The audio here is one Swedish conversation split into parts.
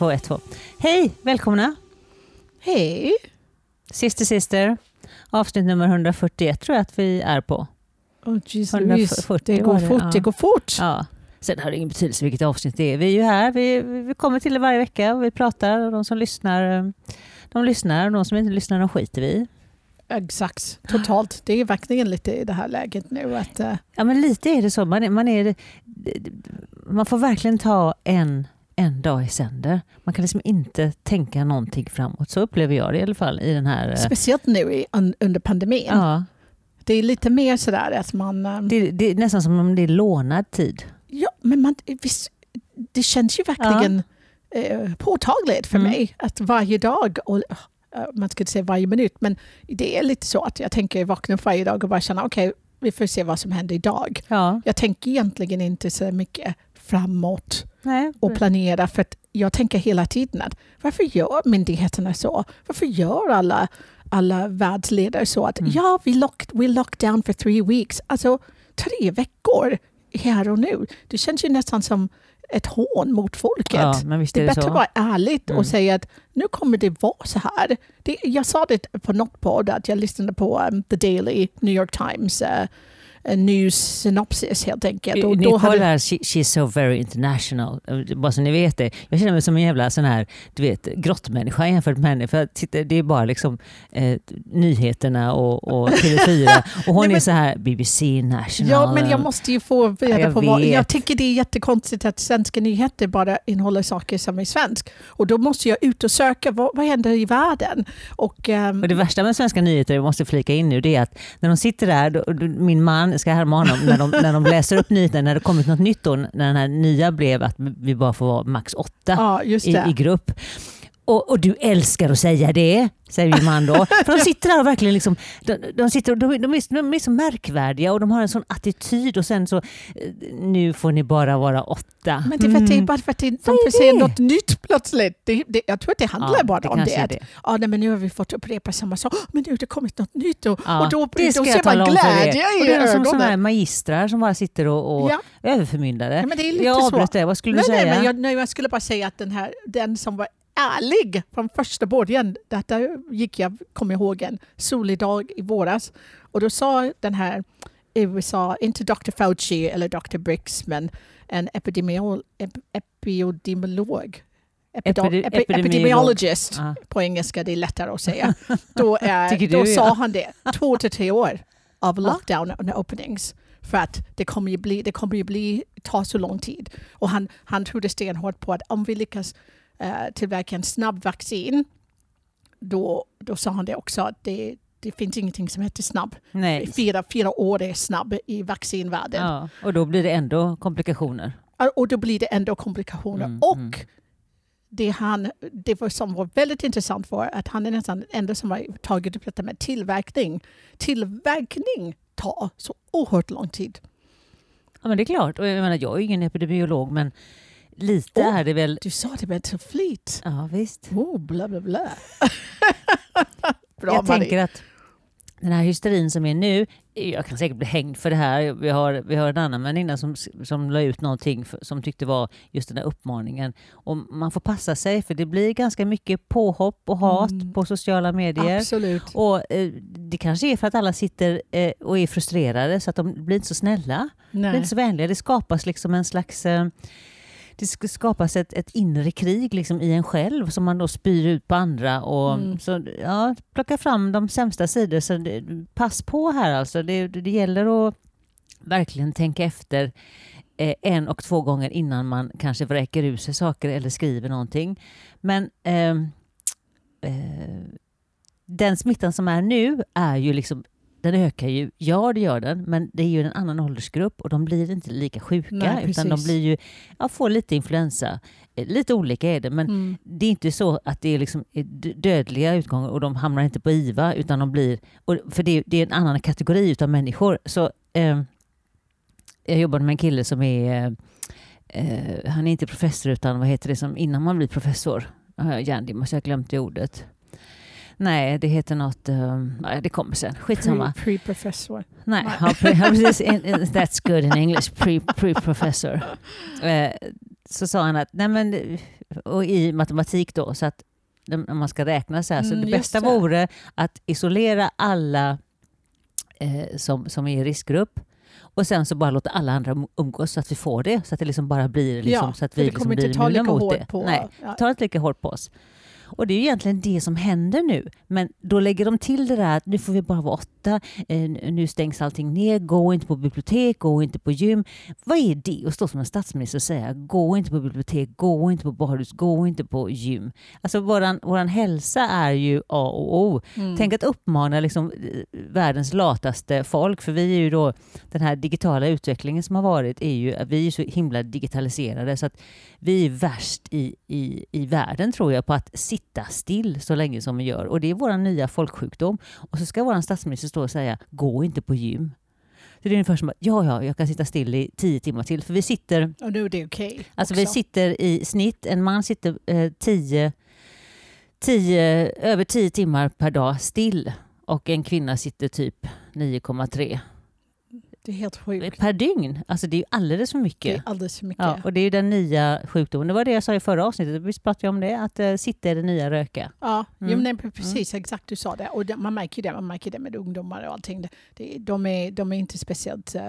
två, ett, två. Hej, välkomna! Hej! Sister Sister, avsnitt nummer 141 tror jag att vi är på. Oh, jeez, 140 Louise. Det går det, fort, ja. det går fort. Ja. Sen har det ingen betydelse vilket avsnitt det är. Vi är ju här, vi, vi kommer till det varje vecka och vi pratar och de som lyssnar, eh, de lyssnar och de som inte lyssnar de skiter vi. Exakt, totalt. Det är verkligen lite i det här läget nu. Att, eh, Ja men lite är det så. Man, är, man, är, man får verkligen ta en, en dag i sänder. Man kan liksom inte tänka någonting framåt. Så upplever jag det i alla fall i den här... eh, speciellt nu i, un, under pandemin. Ja, Det är lite mer sådär att man... eh, det, det är nästan som om det är lånad tid. Ja, men man, visst, det känns ju verkligen eh, påtagligt för Mm. mig att varje dag, och, man ska inte säga varje minut, men det är lite så att jag tänker vakna upp varje dag och bara känna okej, vi får se vad som händer idag. Ja, Jag tänker egentligen inte så mycket framåt nej. och planera för att jag tänker hela tiden att varför gör myndigheterna så? Varför gör alla, alla världsledare så att Mm. ja, vi lock, we lock down for three weeks. Alltså tre veckor här och nu. Det känns ju nästan som ett hån mot folket. Ja, det är är det bättre så. att vara ärligt Mm. och säga att nu kommer det vara så här. Det, jag sa det på något podd att jag lyssnade på um, The Daily, New York Times, uh, uh, news synopsis helt enkelt. Och Nicole hade- här, she, she's so very international. Bara så ni vet det. Jag känner mig som en jävla sån här, du vet, grottmänniska jämfört med henne. För titta, det är bara liksom eh, nyheterna och, och TV4. Och hon Nej, är men- så här BBC National. Ja, men jag måste ju få reda jag på vad... Jag tycker det är jättekonstigt att svenska nyheter bara innehåller saker som är svensk. Och då måste jag ut och söka, vad, vad händer i världen? Och, ehm, Och det värsta med svenska nyheter, jag måste flika in nu, det är att när de sitter där, då, då, min man ska härma honom, när de, när de läser upp nyheterna, när det kommit något nytt då, när den här nya blev att vi bara får vara max åtta ja, i, i grupp. Och, och du älskar att säga det, säger min man då. För de sitter där och verkligen liksom, de, de, sitter de, de, är, de är så märkvärdiga och de har en sån attityd och sen så, eh, nu får ni bara vara åtta. Men det är, för att det Mm. bara för att de får se det? något nytt plötsligt. Det, det, jag tror att det handlar Ja, bara det om det. Att. Ja, nej, men nu har vi fått upprepa samma sak. Men nu har det kommit något nytt och, Ja, och då, det då ska ser jag tala man glädje i är som sådana här ögonen. magistrar som bara sitter och, och Ja. överförmyndare. Ja, men det är lite jag avbröt det, vad skulle Nej, du nej, säga? men jag, nej, jag skulle bara säga att den, här, den som var ärlig från första början, detta gick jag, kom ihåg en solig dag i våras, och då sa den här USA, inte Dr. Fauci eller Dr. Briggs, men en epidemiol, ep, epidemiolog. Epido, Epide- epi, epidemiolog. epidemiologist Ja. på engelska, det är lättare att säga. Då, Tycker då sa ja. han det, två till tre år av lockdown and openings. För att det kommer ju bli, det kommer ju bli, ta så lång tid. Och han, han trodde stenhårt på att om vi lyckas eh, tillverka en snabb vaccin, då, då sa han det också att det, det finns ingenting som heter snabb. Nej. Fyra, fyra år är snabb i vaccinvärlden. Ja, och då blir det ändå komplikationer. Och då blir det ändå komplikationer. Mm, och mm. det, han, det var som var väldigt intressant var att han är nästan den enda som har tagit upp detta med tillverkning. Tillverkning tar så oerhört lång tid. Ja, men det är klart. Och jag, menar, jag är ingen epidemiolog, men lite Åh. är det väl... Du sa det med så flit. Ja, visst. Oh, bla bla bla. Bra jag Marie. tänker att den här hysterin som är nu, jag kan säkert bli hängd för det här. Vi har, vi har en annan väninna som, som la ut någonting för, som tyckte var just den här uppmaningen. Och man får passa sig för det blir ganska mycket påhopp och hat Mm. på sociala medier. Absolut. Och eh, Det kanske är för att alla sitter eh, och är frustrerade så att de blir inte så snälla. De är Nej. inte så vänliga. Det skapas liksom en slags... Eh, det ska skapas ett, ett inre krig liksom i en själv som man då spyr ut på andra. Och, Mm. så, ja, plocka fram de sämsta sidor. Så det, pass på här alltså. Det, det, gäller att verkligen tänka efter eh, en och två gånger innan man kanske vräker ur sig saker eller skriver någonting. Men ehm, eh, den smittan som är nu är ju liksom den ökar ju, ja det gör den, men det är ju en annan åldersgrupp och de blir inte lika sjuka Nej, utan de blir ju, ja, får lite influensa. Eh, Lite olika är det, men Mm. det är inte så att det är liksom eh, dödliga utgångar och de hamnar inte på IVA utan de blir, för det, det är en annan kategori utav människor. Så eh, jag jobbade med en kille som är, eh, han är inte professor utan vad heter det som innan man blir professor? Hjärndimma, så jag glömde det ordet. Nej, det heter något, um, det kommer sen. Skitsamma. Pre- Pre-professor. Nej, Nej. ja, pre, precis. In- in- That's good in English. Pre, pre-professor. Eh, så sa han att, nej men, och i matematik då, så att när man ska räkna så här, så Mm, det bästa det. vore att isolera alla eh, som, som är i riskgrupp och sen så bara låta alla andra um- umgås så att vi får det, så att det liksom bara blir liksom, ja, så att vi liksom kommer blir ta lika mot hårt det. på... Nej, ja. tar inte lika hårt på oss. Och det är ju egentligen det som händer nu. Men då lägger de till det där att nu får vi bara vara åtta, eh, nu stängs allting ner, gå inte på bibliotek, gå inte på gym. Vad är det att stå som en statsminister och säga gå inte på bibliotek, gå inte på badhus, gå inte på gym. Alltså våran, våran hälsa är ju A och O. Mm. Tänk att uppmana liksom, eh, världens lataste folk, för vi är ju då, den här digitala utvecklingen som har varit, är ju att vi är så himla digitaliserade så att vi är värst i, i, i världen tror jag på att sitta still så länge som vi gör. Och det är vår nya folksjukdom. Och så ska vår statsminister stå och säga, gå inte på gym. Så det är ungefär som att, ja, ja, jag kan sitta still i tio timmar till. För vi sitter Och nu är det okej. Alltså också. vi sitter i snitt, en man sitter eh, tio, tio, över 10 timmar per dag still och en kvinna sitter typ 9,3 Det är helt sjukt. per dygn. Alltså det är alldeles för Det mycket. är alldeles för mycket. Ja, och det är den nya sjukdomen. Det var det jag sa i förra avsnittet. Visst pratade jag om det? Att eh, sitta är det nya röka. Ja, Mm. jo, nej, pre- precis exakt du sa det. Och det, man märker det, man märker det med ungdomar och allting. Det, det, de, är, de är inte speciellt... eh,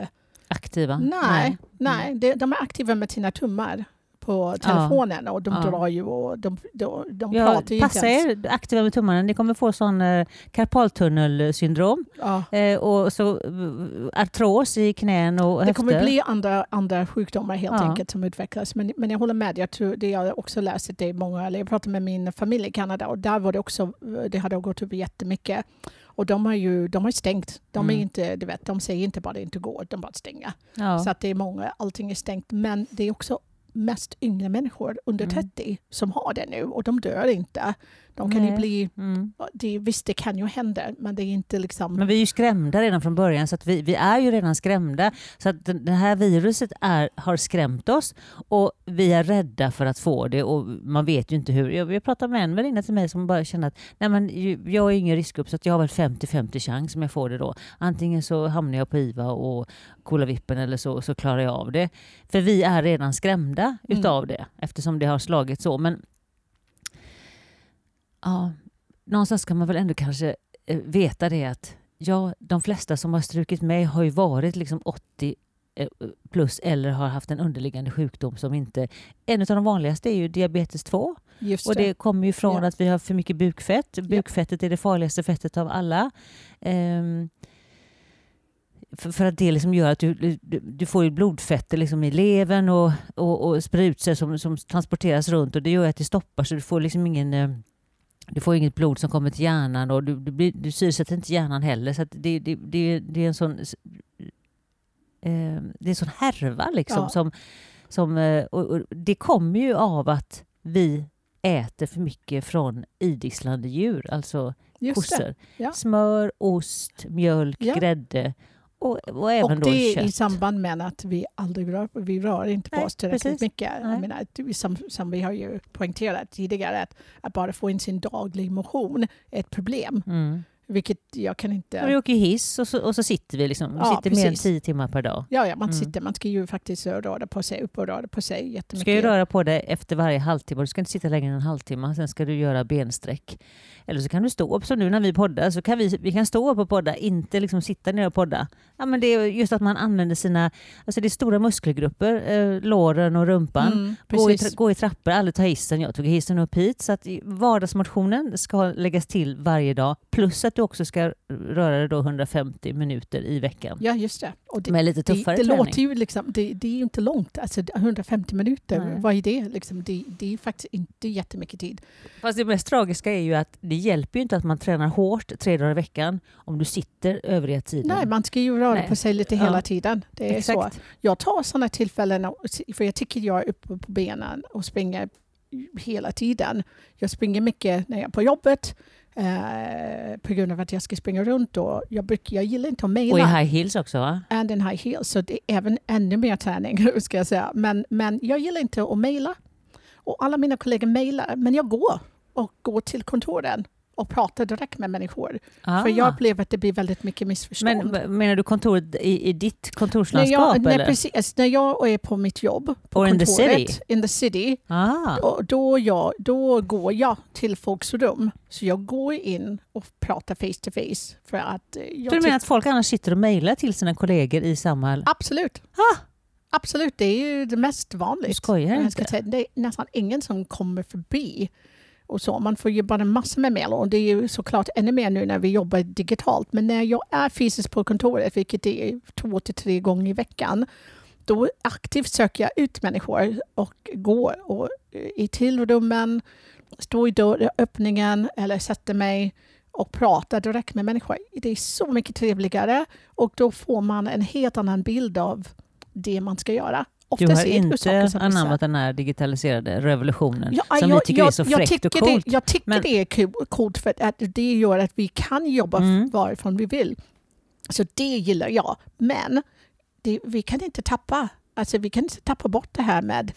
Aktiva. nej, nej. De, de är aktiva med sina tummar på telefonen och de Ja. drar ju och de, de, de Ja, pratar ju passa inte ens. er aktiva med tummarna. Ni kommer få sån eh, karpaltunnelsyndrom Ja. eh, och så eh, artros i knän och Det höfter. kommer bli andra, andra sjukdomar helt Ja. enkelt som utvecklas. Men, men jag håller med, jag tror det jag också läst att det är många, eller jag pratade med min familj i Kanada och där var det också, det hade gått upp jättemycket. Och de har ju de har stängt. De, är Mm. inte, du vet, de säger inte bara det inte går, de bara stänger. ja. Så att det är många, allting är stängt. Men det är också mest yngre människor under Mm. 30 som har det nu och de dör inte. De kan ju bli, Mm. det, visst det kan ju hända men det är inte liksom... Men vi är ju skrämda redan från början, så att vi, vi är ju redan skrämda. Så att det här viruset är, har skrämt oss och vi är rädda för att få det och man vet ju inte hur. Jag, jag pratade med en väninna till mig som bara kände att Nej, men jag är ingen riskgrupp så att jag har väl 50-50 chans om jag får det då. Antingen så hamnar jag på IVA och kolla vippen eller så, så klarar jag av det. För vi är redan skrämda Mm. utav det eftersom det har slagit så. Men ja, någonstans ska man väl ändå kanske eh, veta det att ja, de flesta som har strukit med har ju varit liksom 80 eh, plus eller har haft en underliggande sjukdom som inte... En av de vanligaste är ju diabetes 2 Just och det kommer ju från Ja. att vi har för mycket bukfett. Bukfettet är det farligaste fettet av alla. Ehm, för, för att det liksom gör att du, du, du får ju blodfetter liksom i levern och, och, och sprutser som, som transporteras runt och det gör att det stoppar så du får liksom ingen eh, du får inget blod som kommer till hjärnan och du, du, blir, du syresätter inte hjärnan heller. Så det, det, det, det är en sån eh, det är en sån härva liksom. Ja. Som, som, eh, och, och det kommer ju av att vi äter för mycket från idisslande djur, alltså Just kossor. ja. Smör, ost, mjölk, Ja. grädde och, och även Och då det kött. i samband med att vi aldrig rör, vi rör inte på Nej, oss tillräckligt precis. mycket. Nej. Jag menar, som, som vi har ju poängterat tidigare, att, att bara få in sin daglig motion är ett problem. Mm. Vilket jag kan inte... Och vi åker hiss och så, och så sitter vi liksom. Vi Ja, sitter mer än tio timmar per dag. Ja, ja man, Mm. sitter, man ska ju faktiskt röra på sig, upp och röra på sig Du jättemycket. ska ju röra på dig efter varje halvtimme. Du ska inte sitta längre än en halvtimme. Sen ska du göra bensträck. Eller så kan du stå upp som nu när vi poddar. Så kan vi, vi kan stå upp och podda, inte liksom sitta ner och podda. Ja, men det är just att man använder sina... Alltså det är stora muskelgrupper, eh, låren och rumpan. Mm, Gå i, gå i trappor, aldrig ta hissen. Jag tog hissen upp hit. Så att vardagsmotionen ska läggas till varje dag. Plus att du också ska röra dig då 150 minuter i veckan. Ja, just det. Och det, Med lite det, tuffare det träning. låter ju liksom, det, det är ju inte långt. Alltså 150 minuter, Nej. vad är det? Liksom, det? Det är faktiskt inte jättemycket tid. Fast det mest tragiska är ju att det hjälper ju inte att man tränar hårt tre dagar i veckan om du sitter övriga tiden. Nej, man ska ju röra Nej. på sig lite Ja. hela tiden. Det är så. Exakt. Jag tar sådana tillfällen, för jag tycker jag är uppe på benen och springer hela tiden. Jag springer mycket när jag är på jobbet eh, på grund av att jag ska springa runt. Och jag, brukar, jag gillar inte att Och i mejla. high heels också va? And in high heels, så det är även ännu mer träning. ska jag säga. Men, men jag gillar inte att mejla. Och alla mina kollegor mejlar, men jag går och går till kontoren och prata direkt med människor. Ah. För jag upplever att det blir väldigt mycket missförstånd. Men menar du kontoret i, i ditt när kontorslandskap? jag, när, eller? precis, när jag är på mitt jobb på Or in the kontoret, city? in the city, Ah. då, då, jag, då går jag till folks rum. Så jag går in och pratar face to face. För att eh, jag du menar att folk annars sitter och mejlar till sina kollegor i Samhall? Absolut. Ah. Absolut, det är ju det mest Du vanligt. skojar Jag ska inte? säga, det är nästan ingen som kommer förbi. Och så. Man får jobba bara massor med mejl och det är ju såklart ännu mer nu när vi jobbar digitalt. Men när jag är fysiskt på kontoret, vilket är två till tre gånger i veckan, då aktivt söker jag ut människor och går och, eh, i till rummen, står i dörröppningen eller sätter mig och pratar direkt med människor. Det är så mycket trevligare och då får man en helt annan bild av det man ska göra. Du har det inte anammat den här digitaliserade revolutionen Ja, som jag, vi tycker jag, är så fräckt och coolt. Det, jag tycker Men- det är coolt för att det gör att vi kan jobba Mm. varifrån vi vill. Så det gillar jag. Men det, vi kan inte tappa Alltså vi kan inte tappa bort det här med...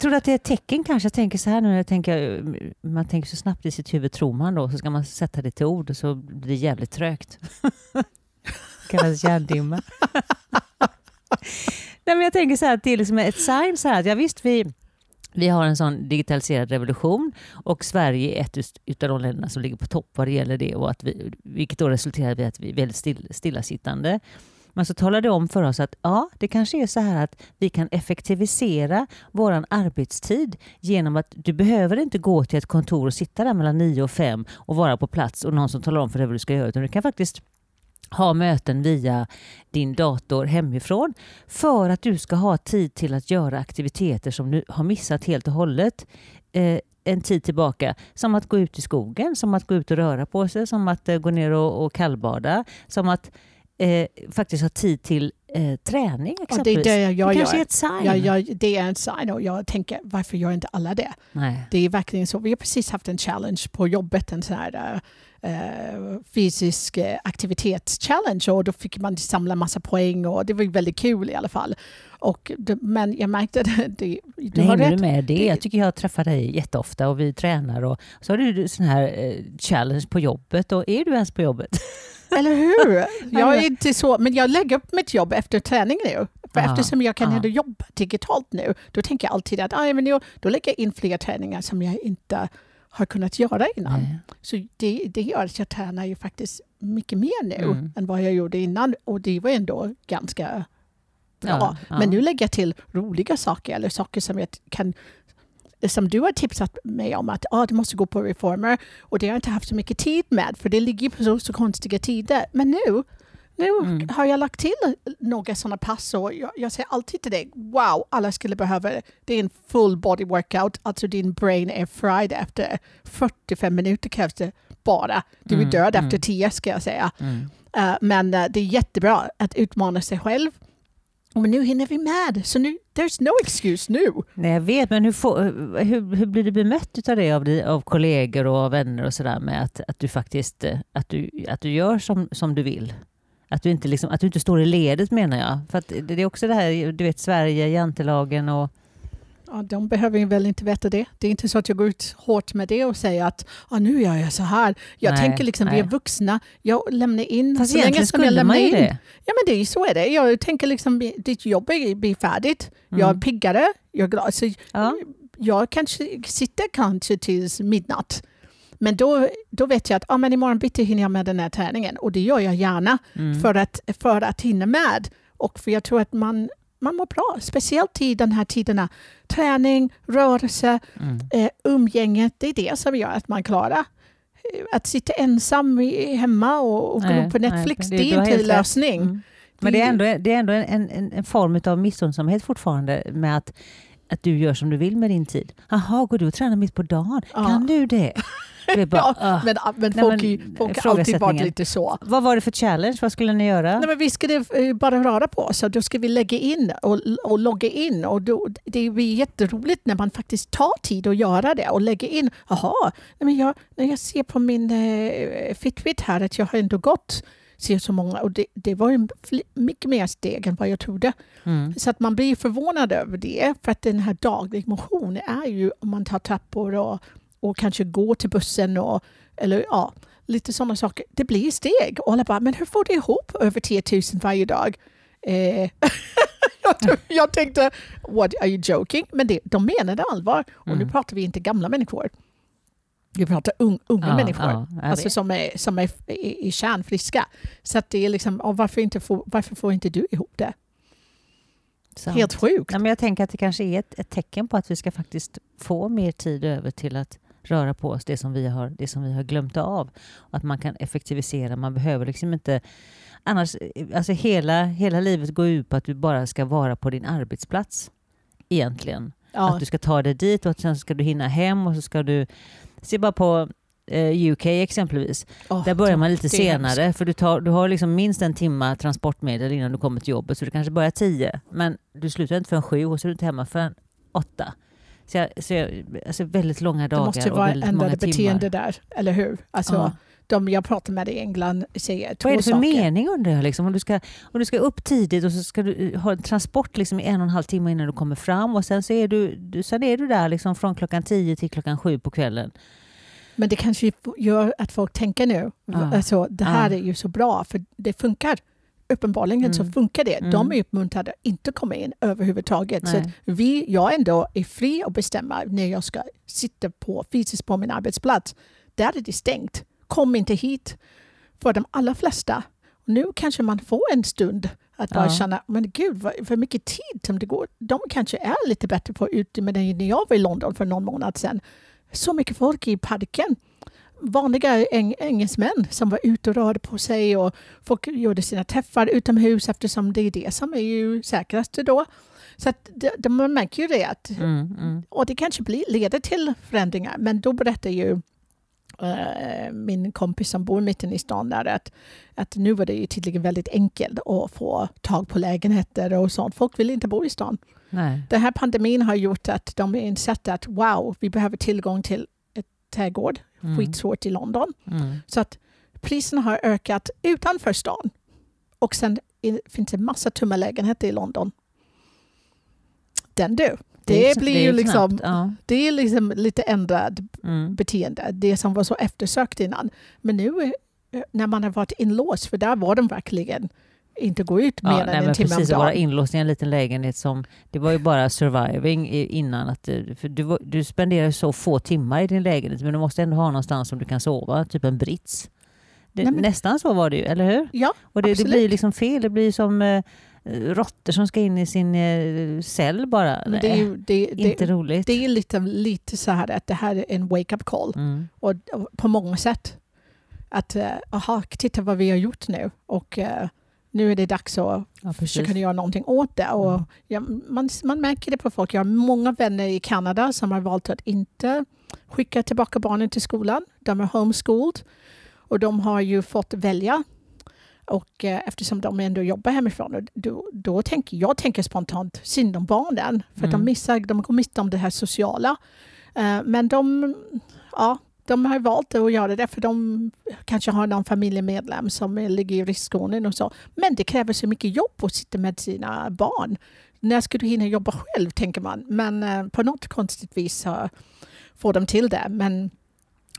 Tror du att det är ett tecken kanske? Jag tänker så här nu, jag tänker, man tänker så snabbt i sitt huvud, tror man då, så ska man sätta det till ord och så blir det jävligt trögt. kallas hjärndimma. Nej, men jag tänker så här att det är liksom ett sign så här att ja, visst vi vi har en sån digitaliserad revolution och Sverige är ett av de länderna som ligger på topp vad det gäller det, och att vi, vilket då resulterar i att vi är väldigt still, stillasittande. Men så talar det om för oss att ja, det kanske är så här att vi kan effektivisera vår arbetstid genom att du behöver inte gå till ett kontor och sitta där mellan 9 och 5 och vara på plats och någon som talar om för dig vad du ska göra. Utan du kan faktiskt ha möten via din dator hemifrån för att du ska ha tid till att göra aktiviteter som du har missat helt och hållet eh, en tid tillbaka. Som att gå ut i skogen, som att gå ut och röra på sig, som att eh, gå ner och, och kallbada, som att eh, faktiskt ha tid till eh, träning Och det är exempelvis. det jag det kanske gör. är ett sign. Jag, jag, det är en sign och jag tänker varför gör inte alla det? Nej. Det är verkligen så. Vi har precis haft en challenge på jobbet, en sån här uh, fysisk uh, aktivitetschallenge och då fick man samla massa poäng och det var väldigt kul i alla fall. Och men jag märkte att det, du Nu har rätt. du med det. Det- Jag tycker jag träffar dig jätteofta och vi tränar och så har du sån här eh, challenge på jobbet och är du ens på jobbet? Eller hur? Jag är inte så, men jag lägger upp mitt jobb efter träning nu. För Ja, eftersom jag kan ändå jobba digitalt nu, då tänker jag alltid att ah, men jag, då lägger jag in fler träningar som jag inte har kunnat göra innan. Nej. Så det, det gör att jag tränar ju faktiskt mycket mer nu Mm. än vad jag gjorde innan och det var ändå ganska bra. Ja, ja. Men nu lägger jag till roliga saker eller saker som jag kan som du har tipsat mig om att ah, du måste gå på reformer och det har jag inte haft så mycket tid med för det ligger på så, så konstiga tider. Men nu, nu Mm. har jag lagt till några sådana pass och jag, jag säger alltid till dig, wow, alla skulle behöva det. Är en full body workout, alltså din brain är fried efter 45 minuter krävs det bara. Du är Mm, död mm. efter 10 ska jag säga. Eh, men eh, det är jättebra att utmana sig själv. Men nu hinner vi med, så nu, there's no excuse nu. Nej, jag vet, men hur, får, hur, hur blir du bemött av det av, av kollegor och av vänner och sådär med att, att du faktiskt eh, att du, att du gör som, som du vill? Att du, inte liksom, att du inte står i ledet menar jag. För det är också det här, du vet Sverige, jantelagen och... Ja, de behöver väl inte veta det. Det är inte så att jag går ut hårt med det och säger att ah, nu gör jag så här. Jag Nej, tänker liksom, vi är nej. vuxna. Jag lämnar in Fast så länge som jag lämnar in. det. Ja men det är så är det. Jag tänker liksom, ditt jobb är, blir färdigt. Jag är Mm. piggare. Jag är glad. Så Ja. jag kanske sitter kanske tills midnatt. Men då, då vet jag att ah, men imorgon bitti hinner jag med den här träningen. Och det gör jag gärna Mm. för, att, för att hinna med. Och för jag tror att man, man mår bra, speciellt i de här tiderna. Träning, rörelse, Mm. eh, umgänget, det är det som gör att man klarar. Eh, Att sitta ensam i, hemma och, och Nej, gå på nej, Netflix, det- det, du är inte lösning. Mm. Men det är Det- ändå, det är ändå en, en, en form av missunnsamhet fortfarande med att, att du gör som du vill med din tid. Jaha, går du och tränar mitt på dagen? Ja. Kan du det? bara, Ja, ah. Men, men Nej, folk, men är- folk har alltid varit lite så. Vad var det för challenge? Vad skulle ni göra? Nej, men vi det, eh, bara röra på oss då ska vi lägga in och, och logga in. Och då, det blir jätteroligt när man faktiskt tar tid att göra det och lägga in. Jaha, nej, men jag, när jag ser på min eh, Fitbit här att jag har ändå gått ser så många och det, det var ju mycket mer steg än vad jag trodde. Mm. Så att man blir förvånad över det för att den här daglig motion är ju om man tar trappor och, och kanske går till bussen och Eller ja, lite sådana saker. Det blir steg. Och alla bara, men hur får du ihop över 10 000 varje dag? Eh, jag, tänkte, what are you joking? Men det, de menade allvar. Och nu Mm. pratar vi inte gamla människor. Vi pratar un, unga Ja, människor. ja, alltså som är, som är i, i kärnfriska. Så det är liksom, varför, inte får, varför får inte du ihop det? Sant. Helt sjukt. Nej, men jag tänker att det kanske är ett, ett tecken på att vi ska faktiskt få mer tid över till att röra på oss, det som vi har, det som vi har glömt av. Och att man kan effektivisera, man behöver liksom inte... Annars, alltså hela, hela livet går ut på att du bara ska vara på din arbetsplats, egentligen. Ja, Att du ska ta dig dit och sen ska du hinna hem och så ska du... Se bara på eh, UK exempelvis. åh, Där börjar man lite är hemskt. senare, för du, tar, du har liksom minst en timma transportmedel innan du kommer till jobbet, så du kanske börjar tio, men du slutar inte förrän sju och så är du inte hemma förrän åtta. Så, jag, så jag, alltså väldigt långa Det dagar måste ju och vara ändrade timmar. beteende där, eller hur? Alltså, Ja. de jag pratar med i England säger två Vad är det för saker. mening undrar jag? Liksom? Om, du ska, om du ska upp tidigt och så ska du ha en transport liksom i en och en halv timme innan du kommer fram och sen så är du, du, sen är du där liksom från klockan tio till klockan sju på kvällen. Men det kanske gör att folk tänker nu, Ja. alltså, det här Ja. är ju så bra, för det funkar. Uppenbarligen så Mm. funkar det. De Mm. är uppmuntrade att inte komma in överhuvudtaget. Så Nej. att vi, jag ändå är fri att bestämma när jag ska sitta på, fysiskt på min arbetsplats. Där är det stängt. Kom inte hit. För de allra flesta. Nu kanske man får en stund att bara Ja. känna, men gud vad, vad mycket tid som det går. De kanske är lite bättre på ute med det när jag var i London för någon månad sedan. Så mycket folk i parken. Vanliga eng engelsmän som var ute och rörde på sig och folk gjorde sina träffar utomhus eftersom det är det som är ju säkrast då. Så att det, man märker ju det att Mm, mm. och det kanske blir, leder till förändringar. Men då berättar ju eh, min kompis som bor mitten i stan där att, att nu var det ju tydligen väldigt enkelt att få tag på lägenheter och sånt. Folk vill inte bo i stan. Nej. Den här pandemin har gjort att de har insett att wow, vi behöver tillgång till trädgård. Mm. Skitsvårt i London. Mm. Så att priserna har ökat utanför stan. Och sen finns det massa tomma lägenheter i London. Den du. Det, är- blir är ju liksom, knappt, Ja. det är liksom lite ändrat Mm. beteende. Det som var så eftersökt innan. Men nu eh, när man har varit inlåst, för där var de verkligen inte gå ut mer Ja, än nej, en men timme om precis, vara dagen. inlåst i en liten lägenhet som... Det var ju bara surviving innan. Att, du- för du, du spenderar så få timmar i din lägenhet men du måste ändå ha någonstans som du kan sova, typ en brits. Det, Nej, men- Nästan så var det ju, eller hur? Ja, Och det, det blir liksom fel. Det blir som eh, råttor som ska in i sin eh, cell bara. men det är, Nej, ju, det, inte roligt. det är lite, lite så här att det här är en wake-up call. Mm. Och, och på många sätt. Att, eh, aha, titta vad vi har gjort nu. Och eh, nu är det dags att Ja, försöka göra någonting åt det. Och Mm. ja, man, man märker det på folk. Jag har många vänner i Kanada som har valt att inte skicka tillbaka barnen till skolan. De är homeschooled och de har ju fått välja. Och eh, eftersom de ändå jobbar hemifrån, då, då tänker jag tänker spontant synd om barnen. För att de Mm. missar, de går miste om det här sociala. Eh, men de, ja, de har valt att göra det för de kanske har någon familjemedlem som ligger i riskzonen och så. Men det kräver så mycket jobb att sitta med sina barn. När ska du hinna jobba själv, tänker man. Men eh, på något konstigt vis så får de till det. Men,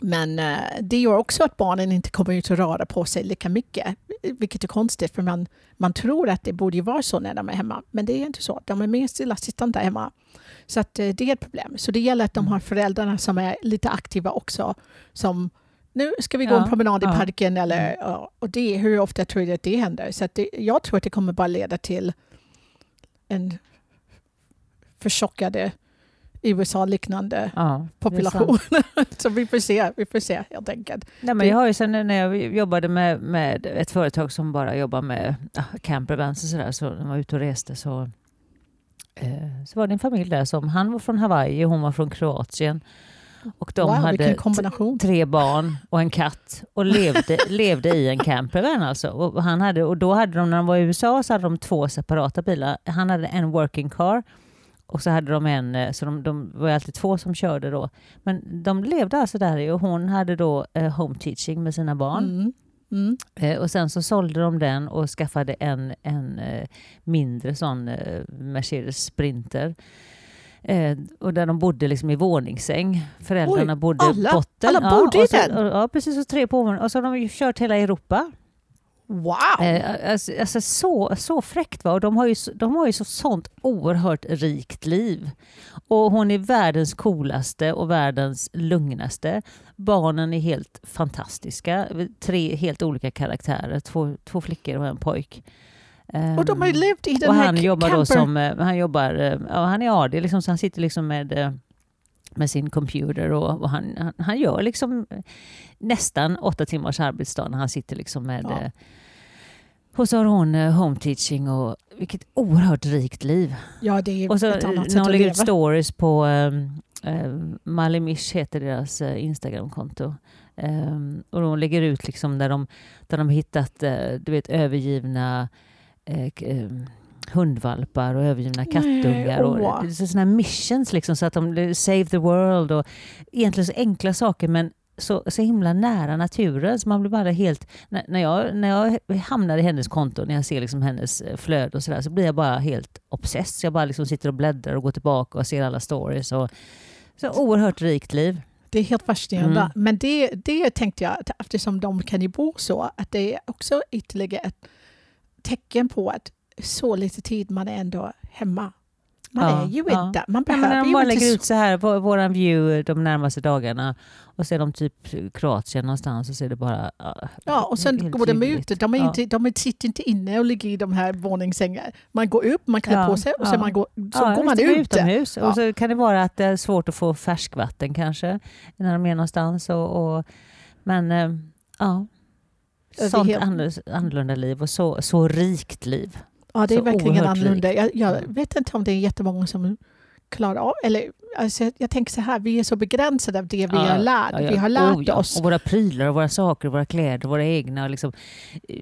men eh, det gör också att barnen inte kommer ut och röra på sig lika mycket. Vilket är konstigt, för man, man tror att det borde ju vara så när de är hemma. Men det är inte så. De är mer stillasittande hemma. Så att, eh, det är ett problem. Så det gäller att de har föräldrarna som är lite aktiva också. Som nu ska vi gå Ja, en promenad i ja. parken. Eller, ja, och det, hur ofta tror du att det händer? Så det, jag tror att det kommer bara leda till en förtjockade USA-liknande Ja, population. så vi får se, vi får se helt enkelt. Nej, men jag har ju sen när jag jobbade med, med ett företag som bara jobbar med ja, campervans och sådär, så när man var ute och reste så, så var det en familj där som, han var från Hawaii och hon var från Kroatien. Och de wow, hade tre barn och en katt och levde, levde i en campervan alltså. Och, han hade, och då hade de, när de var i USA så hade de två separata bilar. Han hade en working car och så hade de en, eh, så de, de var alltid två som körde då. Men de levde alltså där och hon hade då eh, home teaching med sina barn. Mm. Mm. Eh, och sen så sålde de den och skaffade en, en eh, mindre sån eh, Mercedes Sprinter. Eh, och där de bodde liksom i våningssäng. Föräldrarna Oj, bodde alla- botten. alla bodde i den? och, Ja, precis. Och tre på våningen. Och så har de ju kört hela Europa. Wow! Eh, alltså, alltså så, så fräckt va? Och de har ju, de har ju så sånt oerhört rikt liv. Och hon är världens coolaste och världens lugnaste. Barnen är helt fantastiska. Tre helt olika karaktärer. Två, två flickor och en pojk. och de har ju Ehm, levt i den och här han jobbar camper. då som, eh, han jobbar, eh, ja, han är AD, liksom, så han sitter liksom med, eh, med sin computer och, och han, han, han gör liksom nästan åtta timmars arbetsdag när han sitter liksom med Ja. Eh, och så har hon eh, home teaching och vilket oerhört rikt liv. Ja, det är Och så ett eh, annat sätt att lägger leva. ut stories på um, Malimish heter deras eh, Instagramkonto. Ehm, och de lägger ut liksom där de, där de hittat eh, du vet, övergivna eh, ehm, hundvalpar och övergivna kattungar. Och, är sådana här missions liksom, så att de save the world och egentligen så enkla saker men så, så himla nära naturen så man blir bara helt... När, när, jag, när jag hamnar i hennes konto, när jag ser liksom hennes eh, flöde och sådär, så blir jag bara helt obsessed. Så jag bara liksom sitter och bläddrar och går tillbaka och ser alla stories. Och, så oerhört rikt liv. Det är helt fascinerande. Mm. Men det, det tänkte jag, att eftersom de kan ju bo så, att det är också ytterligare ett tecken på att så lite tid man är ändå hemma. Man Ja, är ju ja. inte, man Ja, men behöver de bara lägger ut så här, vå- våran view de närmaste dagarna och så är de typ Kroatien någonstans och så är det bara... ja, och sen helt går de ut. De, är inte, de sitter inte inne och ligger i de här våningssängarna. Man går upp, man klär på sig och sen man går, så går man ut. utomhus. Och så kan det vara att det är svårt att få färskvatten kanske, när de är någonstans. Och, och, men eh, ja, sånt hel- annorlunda, annorlunda liv och så, så rikt liv. Ja, det är Så verkligen annorlunda. Jag, jag Mm. vet inte om det är jättemånga som klarar av... Eller, alltså, jag, jag tänker så här, vi är så begränsade av det vi Ja, har lärt, Ja, ja. vi har lärt Oh, oss. Och våra prylar och våra saker, våra kläder, våra egna, liksom,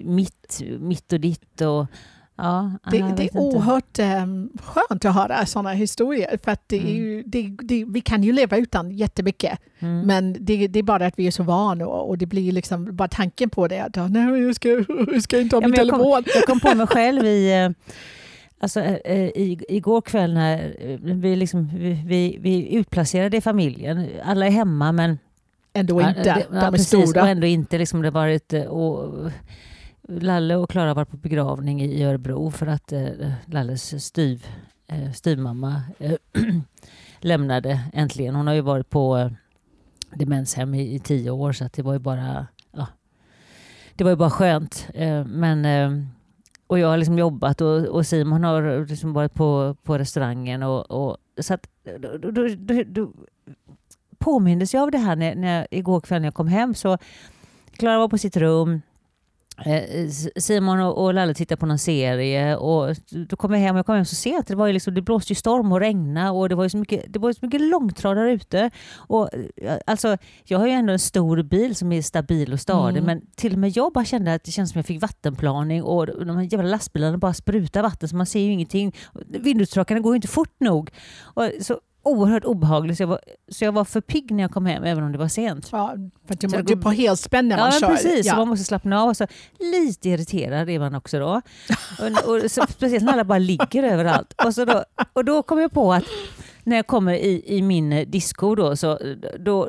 mitt, mitt och ditt. Och, ja, Det, det är oerhört um, skönt att höra sådana historier. För att Mm. ju, det, det, vi kan ju leva utan jättemycket. Mm. Men det, det är bara att vi är så vana och, och det blir liksom bara tanken på det. Att, nej, jag, ska, jag ska inte ha Ja, min men jag kom- telefon. Jag kom på mig själv i, eh, alltså, eh, i, igår kväll när eh, vi, liksom, vi, vi, vi utplacerade i familjen. Alla är hemma men Ändå Ja, inte. det- De ja, är precis, stora. Och ändå inte. Liksom, det varit, eh, och, Lalle och Klara var på begravning i Örebro för att eh, Lalles styv, eh, styvmamma eh, lämnade äntligen. Hon har ju varit på eh, demenshem i, i tio år så att det var ju bara ja, det var ju bara skönt. Eh, men, eh, och jag har liksom jobbat och, och Simon har liksom varit på, på restaurangen. Och, och, så att, då, då, då, då, påmindes jag av det här när, när igår kväll när jag kom hem. Så Klara var på sitt rum. Eh, Simon och, Lalle tittade på någon serie och då kom jag hem och jag kom hem så sent. Det, var ju liksom, det blåste storm och regna och det var ju så mycket, det var ju så mycket långtradare ute. Och, eh, alltså, jag har ju ändå en stor bil som är stabil och stadig Mm. men till och med jag bara kände att det känns som jag fick vattenplaning och de här jävla lastbilarna bara sprutar vatten så man ser ju ingenting. Vindrutetorkarna går ju inte fort nog. Och så oerhört obehagligt så jag, var, så jag var för pigg när jag kom hem även om det var sent. Ja, för att du, Så det går- på helspänn när man Ja, kör. precis. Så Ja. man måste slappna av. Så lite irriterad är man också då. Och, och, så, speciellt när alla bara ligger överallt. Och, så då, och då kom jag på att när jag kommer i, i min eh, disco då, så då,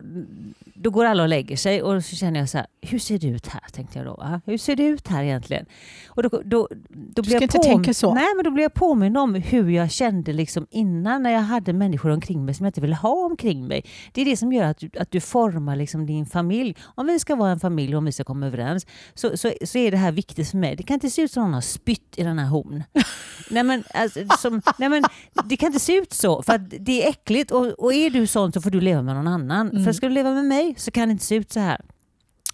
då går alla och lägger sig och så känner jag så här, hur ser det ut här? Tänkte jag då. Va? Hur ser det ut här egentligen? Och då, då, då blir ska jag inte tänka så. Nej, men då blir jag påmind om hur jag kände liksom innan när jag hade människor omkring mig som jag inte ville ha omkring mig. Det är det som gör att du, att du formar liksom din familj. Om vi ska vara en familj och om vi ska komma överens så, så, så är det här viktigt för mig. Det kan inte se ut som någon har spytt i den här hon. nej, men, alltså, som, nej, men, det kan inte se ut så för det är äckligt och, och är du sån så får du leva med någon annan. Mm. För ska du leva med mig så kan det inte se ut så här.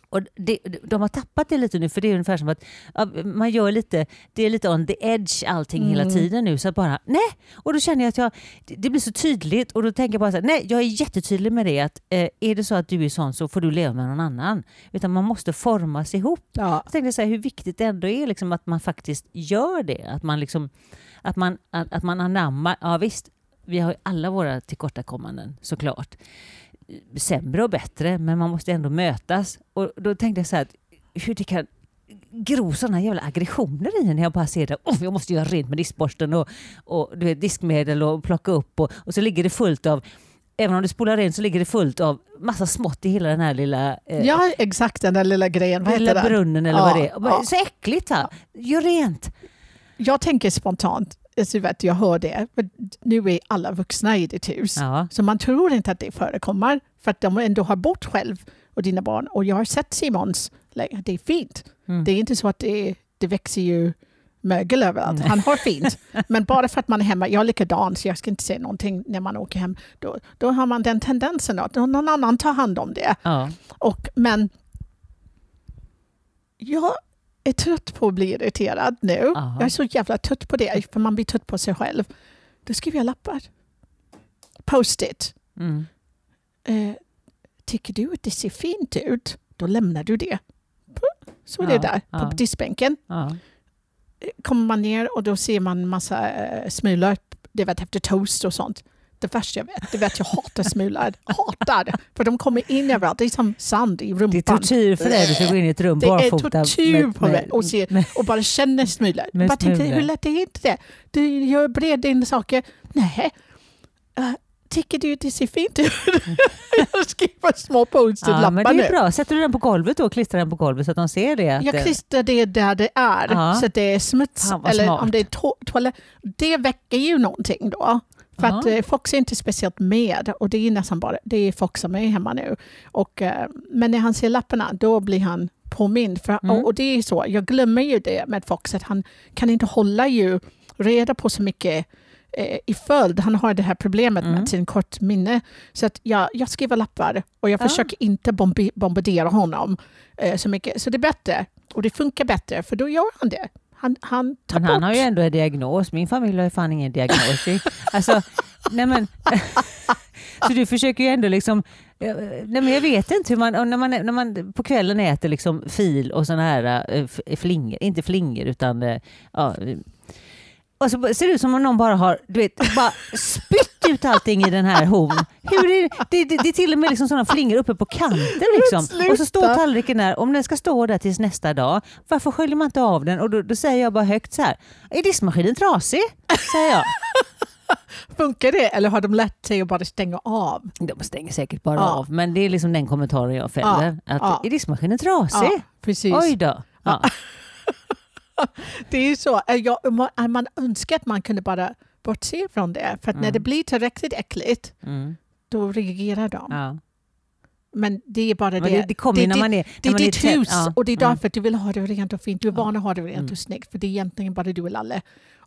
Och det, de har tappat det lite nu för det är ungefär som att ja, man gör lite, det är lite on the edge allting hela Mm. tiden nu. Så bara nej, och då känner jag att jag, det, det blir så tydligt och då tänker jag bara så här, nej jag är jättetydlig med det att eh, är det så att du är sån så får du leva med någon annan. Utan man måste formas ihop. Ja. Jag tänkte så här, hur viktigt det ändå är liksom att man faktiskt gör det. Att man, liksom, att man, att, att man anammar, ja visst, vi har alla våra tillkortakommanden såklart. Sämre och bättre, men man måste ändå mötas. Och då tänkte jag så här, hur det kan gror sådana jävla aggressioner i en när jag bara ser det. Oh, jag måste göra rent med diskborsten och, och du vet, diskmedel och plocka upp och, och så ligger det fullt av Även om det spolar rent så ligger det fullt av massa smått i hela den här lilla eh, Ja, exakt den där lilla grejen. Vad lilla brunnen eller Ja, vad det är. Bara, ja. Så äckligt! Va? Gör rent! Jag tänker spontant, alltså, vet, jag hör det, nu är alla vuxna i ditt hus. Ja. Så man tror inte att det förekommer för att de ändå har bott själv och dina barn. Och jag har sett Simons, det är fint. Mm. Det är inte så att det, det växer ju mögel överallt. Han har fint. Men bara för att man är hemma, jag är likadan så jag ska inte säga någonting när man åker hem. Då, då har man den tendensen att någon annan tar hand om det. Ja. Och, men jag är trött på att bli irriterad nu. Aha. Jag är så jävla trött på det, för man blir trött på sig själv. Då skriver jag lappar. Post-it. Mm. Eh, tycker du att det ser fint ut, då lämnar du det. Så är det Ja, där, på ja. diskbänken. Ja. Kommer man ner och då ser man massa eh, smulor, det vet efter toast och sånt. Det värsta jag vet, det vet jag hatar smulor. Hatar! För de kommer in överallt, det är som sand i rumpan. Det är tortyr för dig att gå in i ett rum Det är barfota. tortyr med- på med- mig och, se, med- och bara känna smulor. Med Bara tänkte, smulor. hur lätt är inte det? Du gör bred dina saker. Nej. Uh, tycker du det ser fint ut? jag skriver små Ja, post-it-lappar men det nu. är bra. Sätter du den på golvet då och klistrar den på golvet så att de ser det? Att Jag det- klistrar det där det är, Ja. så att det är smuts. Fan, vad Eller smart. om det är to- toalett. Det väcker ju någonting då. För att Ja. eh, Fox är inte speciellt med och det är nästan bara det är Fox som är hemma nu. Och, eh, men när han ser lapparna då blir han påmind. För, Mm. och, och det är så, jag glömmer ju det med Fox att han kan inte hålla ju reda på så mycket eh, i följd. Han har det här problemet Mm. med sin kort minne. Så att jag, jag skriver lappar och jag Ja. försöker inte bombardera honom eh, så mycket. Så det är bättre. Och det funkar bättre för då gör han det. Han, han tar Men han bort. har ju ändå en diagnos. Min familj har ju fan ingen diagnos. alltså, nej men, så du försöker ju ändå liksom... eh, Nej men jag vet inte hur man... När man, när man på kvällen äter liksom fil och såna här eh, flingor, inte flingor utan... eh, Ja, och så ser det ut som om någon bara har du vet, bara spytt ut allting i den här hon. Hur är det? Det, det, det är till och med liksom sådana flingor uppe på kanten. Liksom. Och så står tallriken där. Om den ska stå där tills nästa dag, varför sköljer man inte av den? Och då, då säger jag bara högt så här. Är diskmaskinen trasig? Säger jag. Funkar det eller har de lärt sig att bara stänga av? De stänger säkert bara Ja. av. Men det är liksom den kommentaren jag fäller. Att, ja. Är diskmaskinen trasig? Ja, precis. Oj då. Ja. Det är ju så. Eh, Jag, man, man önskar att man kunde bara bortse från det. För att när Mm. det blir tillräckligt äckligt, Mm. då reagerar de. Ja. Men det är bara det. det, det kommer ju när ditt- man är... det ditt hus ja. och det är Mm. därför att du vill ha det rent och fint. Du är van att ha det rent Mm. och snyggt. För det är egentligen bara du och Lalle.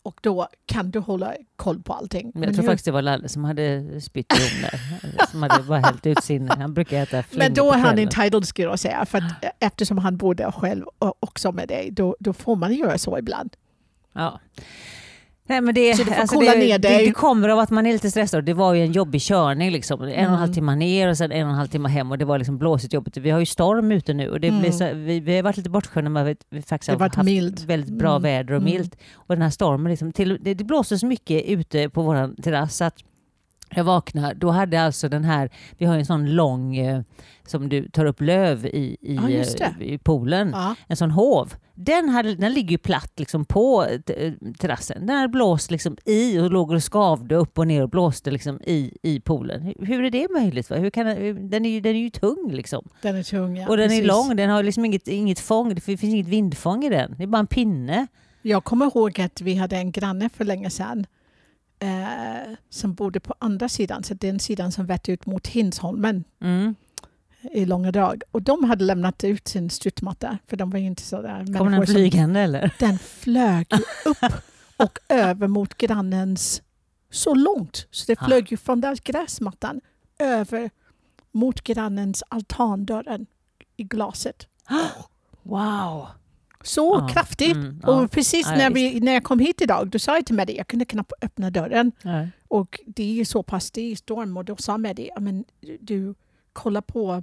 Och då kan du hålla koll på allting. Men jag tror nu- faktiskt det var Lalle som hade spytt ugn där. Som hade bara hällt ut sin... Han brukar äta men då är han entitled skulle jag säga. För att, eh, eftersom han bor där själv och också med dig, då, då får man göra så ibland. Ja. Nej, men det, Så du får alltså coola det, ner det, dig. det kommer av att man är lite stressad. Det var ju en jobbig körning. Liksom. En och en halv Mm. timme ner och sen en och en halv timme hem. Och det var liksom blåsigt jobbigt. Vi har ju storm ute nu. Och det Mm. blir så, vi, vi har varit lite bortskämda med att vi faktiskt Det har haft mild. väldigt bra Mm. väder och Mm. milt. Och den här stormen, liksom, till, det, det blåste så mycket ute på vår terrass att jag vaknade, då hade alltså den här, vi har en sån lång eh, som du tar upp löv i, i, Ja, eh, i poolen Ja. en sån hov. Den, hade, den ligger ju platt liksom på t- terrassen. Den hade blåst liksom i och låg och skavde upp och ner och blåste liksom i, i poolen. Hur, är det möjligt? Va? Hur kan, den, den, är ju, den är ju tung liksom. Den är tung, ja. och den precis. är lång, den har liksom inget, inget fång, det finns inget vindfång i den. Det är bara en pinne. Jag kommer ihåg att vi hade en granne för länge sedan eh, som bodde på andra sidan, så den sidan som vette ut mot Hinsholmen Mm. i Långedrag. Och de hade lämnat ut sin struttmatta, för de var ju inte sådär Kommer den flygande eller? Den flög upp och över mot grannens så långt. Så det Ah. flög ju från där gräsmattan över mot grannens altandörren i glaset. Wow! Så Ja, kraftigt. mm, ja. Och precis när, vi, när jag kom hit idag, då sa jag till Maddie, jag kunde knappt öppna dörren. Ja. Och det är ju så pass, det är storm och då sa Maddie, men du kolla på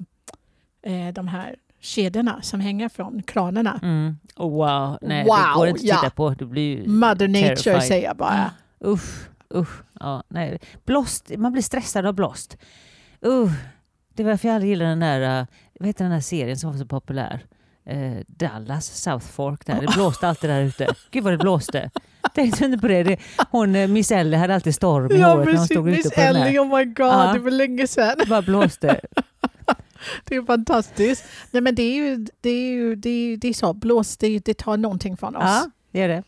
eh, de här kedjorna som hänger från kranarna. Mm. Oh, wow, nej det Wow, går inte att titta ja. på. Du blir Mother Nature terrified. säger jag bara. Usch, usch. Ja, nej. Blåst, man blir stressad av blåst. Uh, det var därför jag aldrig gillade den där, uh, vad heter den där serien som var så populär? Eh, Dallas, South Fork. Där. Det blåste alltid där ute. Gud vad det blåste. Tänkte inte på det. det hon, eh, Miss Ellie hade alltid storm i Ja, håret när hon stod ute Miss på den Ellie, där. oh my god, Ja. det var länge sedan. Det bara blåste. Det är fantastiskt. Nej, men det är ju, det är ju det är, det är så, blås, det, det tar någonting från oss. Ja, det är det.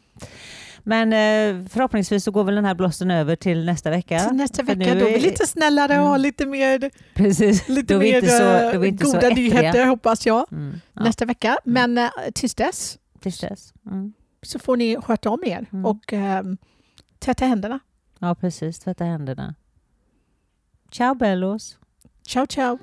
Men eh, förhoppningsvis så går väl den här blåsten över till nästa vecka. Till nästa vecka nu då är vi lite snällare och har Mm. lite mer, Precis. lite Då mer så, eh, då så goda nyheter hoppas jag Mm. Ja, nästa vecka. Men eh, tills dess tills dess. Mm. så får ni sköta om er Mm. och um, tvätta händerna. Ja, precis. Tvätta händerna. Ciao Bellos. Ciao ciao!